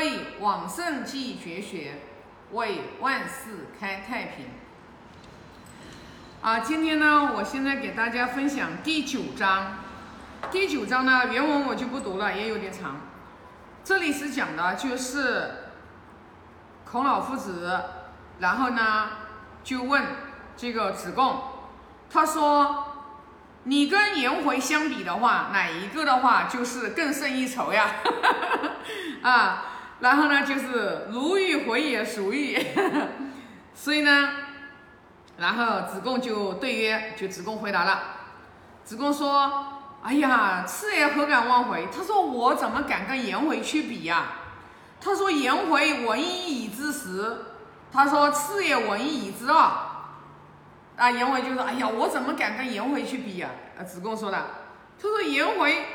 为往圣继绝学，为万世开太平。啊，今天呢，我现在给大家分享第九章。第九章呢，原文我就不读了，也有点长。这里是讲的就是孔老夫子，然后呢就问这个子贡，他说。你跟颜回相比的话，哪一个的话就是更胜一筹呀？啊，然后呢就是如欲回也孰欲？所以呢，然后子贡就对曰，就子贡回答了。子贡说：“哎呀，次也何敢忘回？他说我怎么敢跟颜回去比呀？他说颜回文以已知十，他说次也文以已知二。”啊，颜回就说：“哎呀，我怎么敢跟颜回去比呀？”啊，子贡说的，他说颜回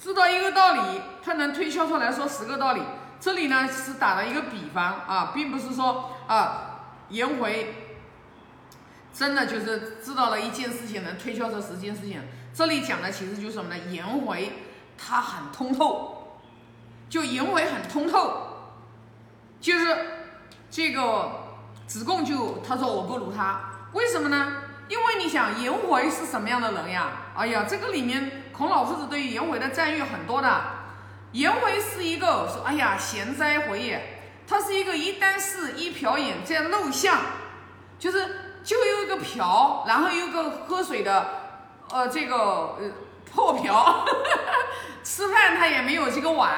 知道一个道理，他能推敲出来说十个道理。这里呢是打了一个比方啊，并不是说啊颜回真的就是知道了一件事情，能推敲出十件事情。这里讲的其实就是什么呢？颜回他很通透，就颜回很通透，就是这个子贡就他说我不如他。为什么呢？因为你想颜回是什么样的人呀？哎呀，这个里面孔老夫子对于颜回的赞誉很多的。颜回是一个说，哎呀，贤哉回也。他是一个一箪食一瓢饮在陋巷，就是就有一个瓢，然后有个喝水的，呃，这个呃破瓢，吃饭他也没有这个碗，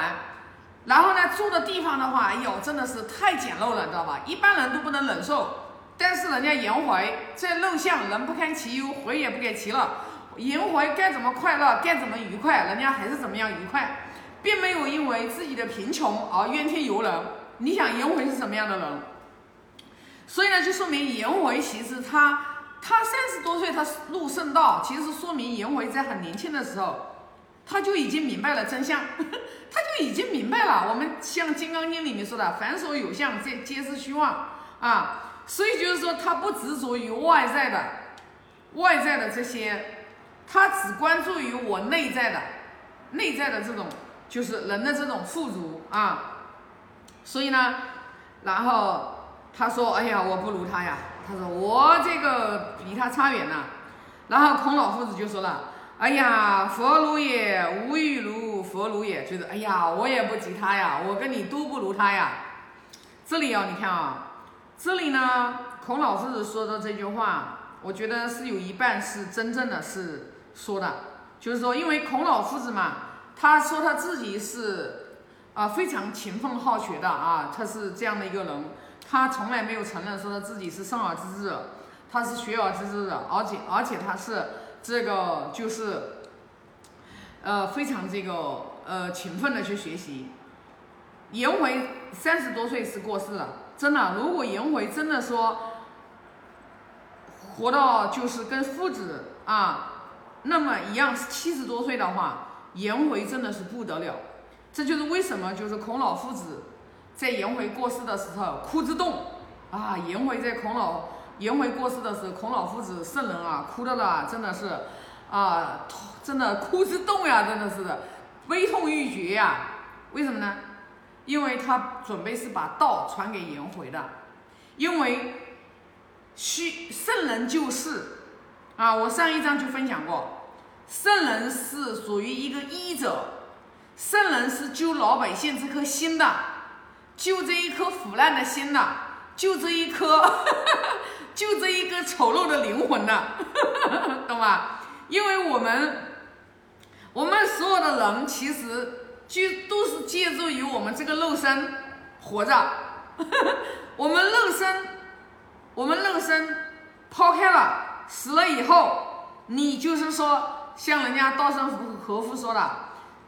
然后呢住的地方的话，哎呦，真的是太简陋了，知道吧？一般人都不能忍受。但是人家颜回在陋巷，人不堪其忧，回也不给其乐。颜回该怎么快乐，该怎么愉快，人家还是怎么样愉快，并没有因为自己的贫穷而怨天尤人。你想颜回是什么样的人？所以呢，就说明颜回其实他他三十多岁他入圣道，其实说明颜回在很年轻的时候他就已经明白了真相，他就已经明白了。我们像《金刚经》里面说的“凡所有相，皆皆是虚妄”啊。所以就是说，他不执着于外在的、外在的这些，他只关注于我内在的、内在的这种，就是人的这种富足啊。所以呢，然后他说：“哎呀，我不如他呀。”他说：“我这个比他差远了。”然后孔老夫子就说了：“哎呀，佛如也，无欲如佛如也。”就是：“哎呀，我也不及他呀，我跟你都不如他呀。”这里啊，你看啊。这里呢，孔老夫子说的这句话，我觉得是有一半是真正的是说的，就是说，因为孔老夫子嘛，他说他自己是啊非常勤奋好学的啊，他是这样的一个人，他从来没有承认说他自己是生而知之，他是学而知之的，而且而且他是这个就是呃非常这个呃勤奋的去学习。颜回三十多岁是过世了。真的，如果颜回真的说活到就是跟夫子啊那么一样是七十多岁的话，颜回真的是不得了。这就是为什么就是孔老夫子在颜回过世的时候哭之动啊。颜回在孔老颜回过世的时候，孔老夫子圣人啊，哭的了，真的是啊，真的哭之动呀，真的是悲痛欲绝呀。为什么呢？因为他准备是把道传给颜回的，因为虚圣人救世啊，我上一章就分享过，圣人是属于一个医者，圣人是救老百姓这颗心的，救这一颗腐烂的心的，救这一颗，救这一个丑陋的灵魂的，懂吧？因为我们，我们所有的人其实。就都是借助于我们这个肉身活着，我们肉身，我们肉身抛开了，死了以后，你就是说，像人家稻盛和夫说的，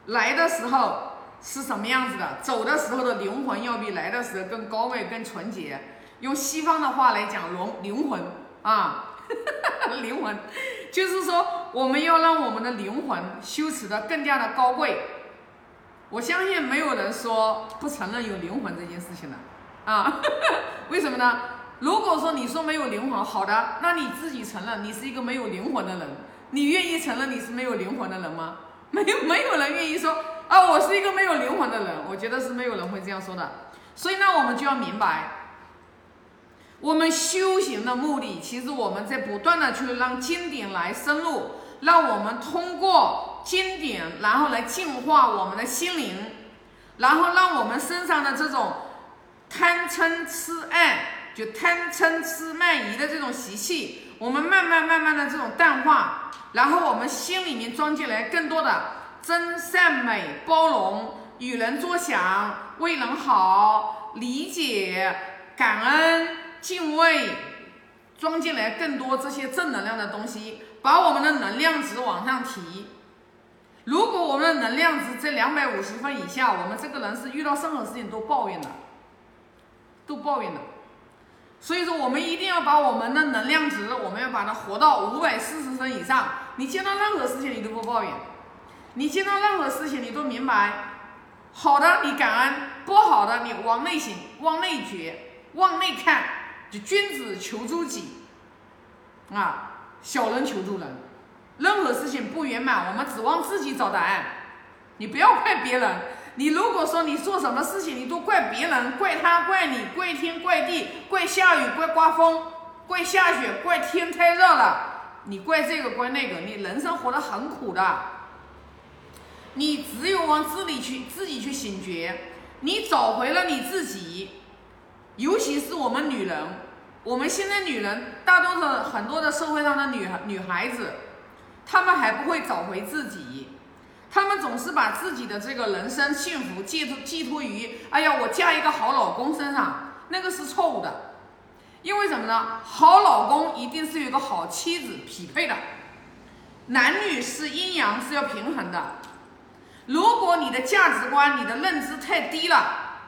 来的时候是什么样子的，走的时候的灵魂要比来的时候更高贵、更纯洁。用西方的话来讲，灵灵魂啊，灵魂，就是说我们要让我们的灵魂修持的更加的高贵。我相信没有人说不承认有灵魂这件事情的，啊，为什么呢？如果说你说没有灵魂，好的，那你自己承认你是一个没有灵魂的人，你愿意承认你是没有灵魂的人吗？没有，没有人愿意说啊，我是一个没有灵魂的人，我觉得是没有人会这样说的。所以呢，我们就要明白，我们修行的目的，其实我们在不断的去让经典来深入，让我们通过经典，然后来净化我们的心灵，然后让我们身上的这种贪嗔痴爱，就贪嗔痴慢疑的这种习气，我们慢慢慢慢的这种淡化，然后我们心里面装进来更多的。真善美包容，与人着想，为人好，理解、感恩、敬畏，装进来更多这些正能量的东西，把我们的能量值往上提。如果我们的能量值在两百五十分以下，我们这个人是遇到任何事情都抱怨的，都抱怨的。所以说，我们一定要把我们的能量值，我把它活到五百四十分以上。你见到任何事情，你都不抱怨。你见到任何事情，你都明白，好的你感恩，不好的你往内省、往内觉、往内看。就君子求诸己，啊，小人求诸人。任何事情不圆满，我们指望自己找答案。你不要怪别人。你如果说你做什么事情，你都怪别人，怪他，怪你，怪天，怪地，怪下雨，怪刮风，怪下雪，怪天太热了，你怪这个怪那个，你人生活得很苦的。你只有往自里去，自己去醒觉，你找回了你自己，尤其是我们女人，我们现在女人大多数很多的社会上的女女孩子，她们还不会找回自己，她们总是把自己的这个人生幸福寄托寄托于，哎呀，我嫁一个好老公身上，那个是错误的，因为什么呢？好老公一定是有个好妻子匹配的，男女是阴阳是要平衡的。如果你的价值观、你的认知太低了，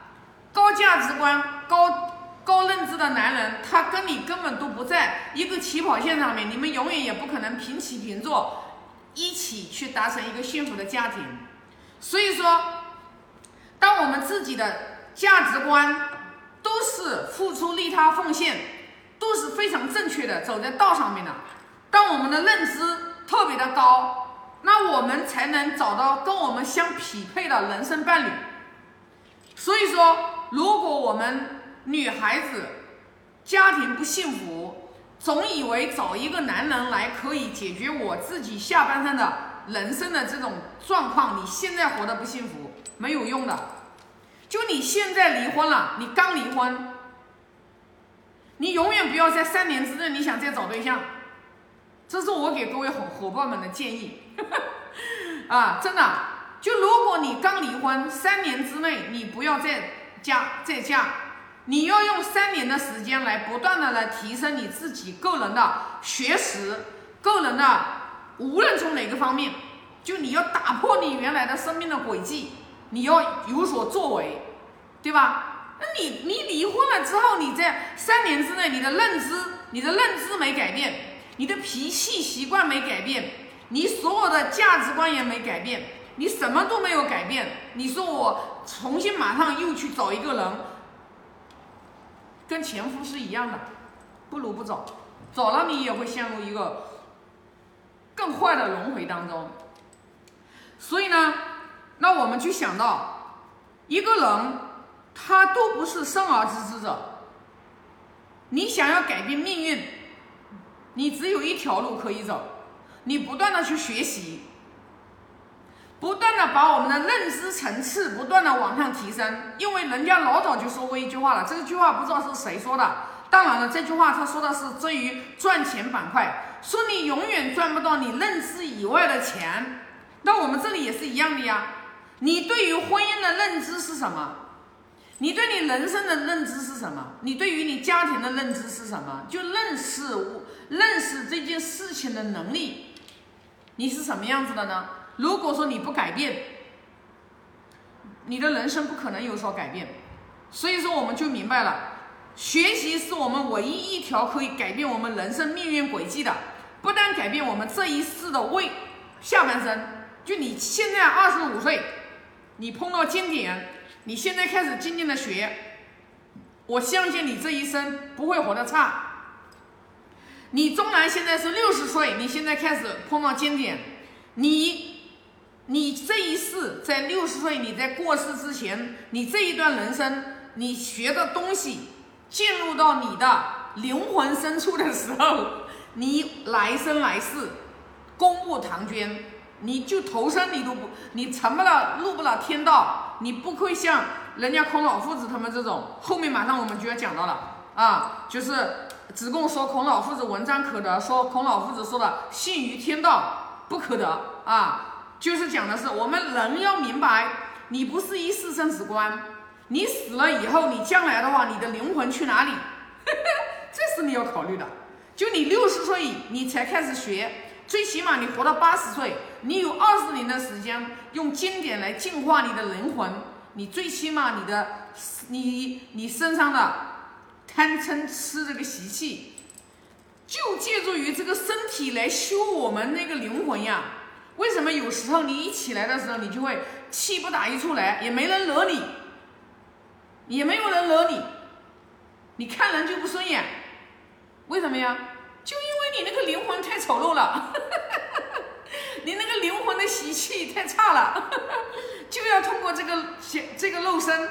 高价值观、高高认知的男人，他跟你根本都不在一个起跑线上面，你们永远也不可能平起平坐，一起去达成一个幸福的家庭。所以说，当我们自己的价值观都是付出、利他、奉献，都是非常正确的，走在道上面的，当我们的认知特别的高。那我们才能找到跟我们相匹配的人生伴侣。所以说，如果我们女孩子家庭不幸福，总以为找一个男人来可以解决我自己下半生的人生的这种状况，你现在活得不幸福，没有用的。就你现在离婚了，你刚离婚，你永远不要在三年之内你想再找对象。这是我给各位伙伙伴们的建议，啊，真的，就如果你刚离婚，三年之内你不要再嫁再嫁，你要用三年的时间来不断的来提升你自己个人的学识，个人的无论从哪个方面，就你要打破你原来的生命的轨迹，你要有所作为，对吧？那你你离婚了之后，你在三年之内，你的认知，你的认知没改变。你的脾气习惯没改变，你所有的价值观也没改变，你什么都没有改变。你说我重新马上又去找一个人，跟前夫是一样的，不如不找。找了你也会陷入一个更坏的轮回当中。所以呢，那我们去想到，一个人他都不是生而知之者，你想要改变命运。你只有一条路可以走，你不断的去学习，不断的把我们的认知层次不断的往上提升。因为人家老早就说过一句话了，这句话不知道是谁说的。当然了，这句话他说的是至于赚钱板块，说你永远赚不到你认知以外的钱。那我们这里也是一样的呀。你对于婚姻的认知是什么？你对你人生的认知是什么？你对于你家庭的认知是什么？就认识我。认识这件事情的能力，你是什么样子的呢？如果说你不改变，你的人生不可能有所改变。所以说，我们就明白了，学习是我们唯一一条可以改变我们人生命运轨迹的。不但改变我们这一世的未下半生，就你现在二十五岁，你碰到经典，你现在开始静静的学，我相信你这一生不会活得差。你纵然现在是六十岁，你现在开始碰到经典，你你这一世在六十岁，你在过世之前，你这一段人生，你学的东西进入到你的灵魂深处的时候，你来生来世公布唐捐，你就投生你都不，你成不了入不了天道，你不会像人家孔老夫子他们这种，后面马上我们就要讲到了啊，就是子贡说孔老夫子文章可得，说孔老夫子说的信于天道不可得啊。就是讲的是，我们人要明白，你不是一世生死观，你死了以后，你将来的话，你的灵魂去哪里？这是你要考虑的。就你六十岁你才开始学，最起码你活到八十岁，你有二十年的时间用经典来净化你的灵魂，你最起码你的你你身上的贪嗔痴这个习气，就借助于这个身体来修我们那个灵魂呀。为什么有时候你一起来的时候，你就会气不打一处来，也没人惹你，也没有人惹你，你看人就不顺眼，为什么呀？魂太丑陋了，你那个灵魂的习气太差了，就要通过这个这个肉身，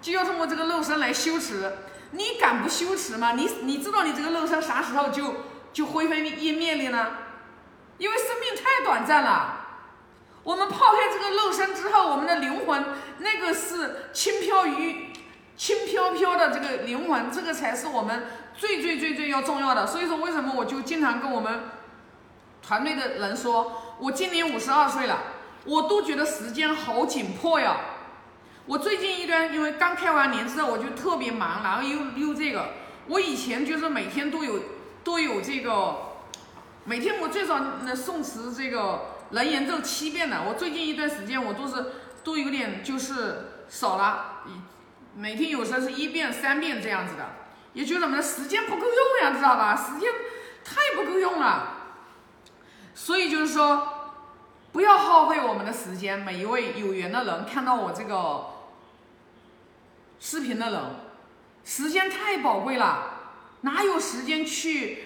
就要通过这个肉身来修持。你敢不修持吗？你你知道你这个肉身啥时候就就灰飞烟灭了呢？因为生命太短暂了，我们抛开这个肉身之后，我们的灵魂那个是轻飘于轻飘飘的这个灵魂，这个才是我们最最最最要重要的。所以说，为什么我就经常跟我们团队的人说，我今年五十二岁了，我都觉得时间好紧迫呀。我最近一段因为刚开完年之后，我就特别忙，然后又又这个，我以前就是每天都有都有这个。每天我最少能诵词这个人言咒七遍的，我最近一段时间我都是都有点就是少了，每天有时候是一遍三遍这样子的，也觉得什么时间不够用呀，知道吧？时间太不够用了，所以就是说不要耗费我们的时间。每一位有缘的人看到我这个视频的人，时间太宝贵了，哪有时间去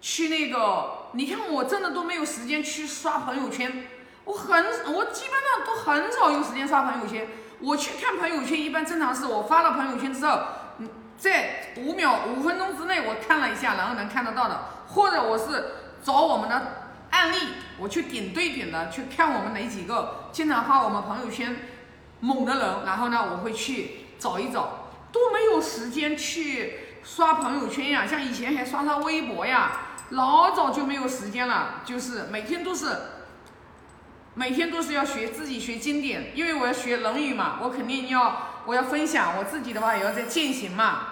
去那个？你看，我真的都没有时间去刷朋友圈，我很，我基本上都很少有时间刷朋友圈。我去看朋友圈，一般正常是我发了朋友圈之后，在五秒、五分钟之内我看了一下，然后能看得到的，或者我是找我们的案例，我去点对点的去看我们哪几个经常发我们朋友圈猛的人，然后呢，我会去找一找，都没有时间去刷朋友圈呀，像以前还刷刷微博呀。老早就没有时间了，就是每天都是，每天都是要学自己学经典，因为我要学《论语》嘛，我肯定要我要分享我自己的话，也要在践行嘛，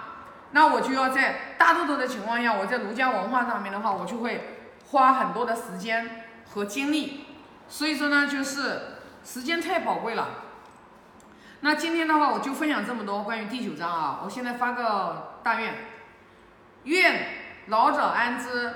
那我就要在大多数的情况下，我在儒家文化上面的话，我就会花很多的时间和精力，所以说呢，就是时间太宝贵了。那今天的话，我就分享这么多关于第九章啊，我现在发个大愿，愿老者安之。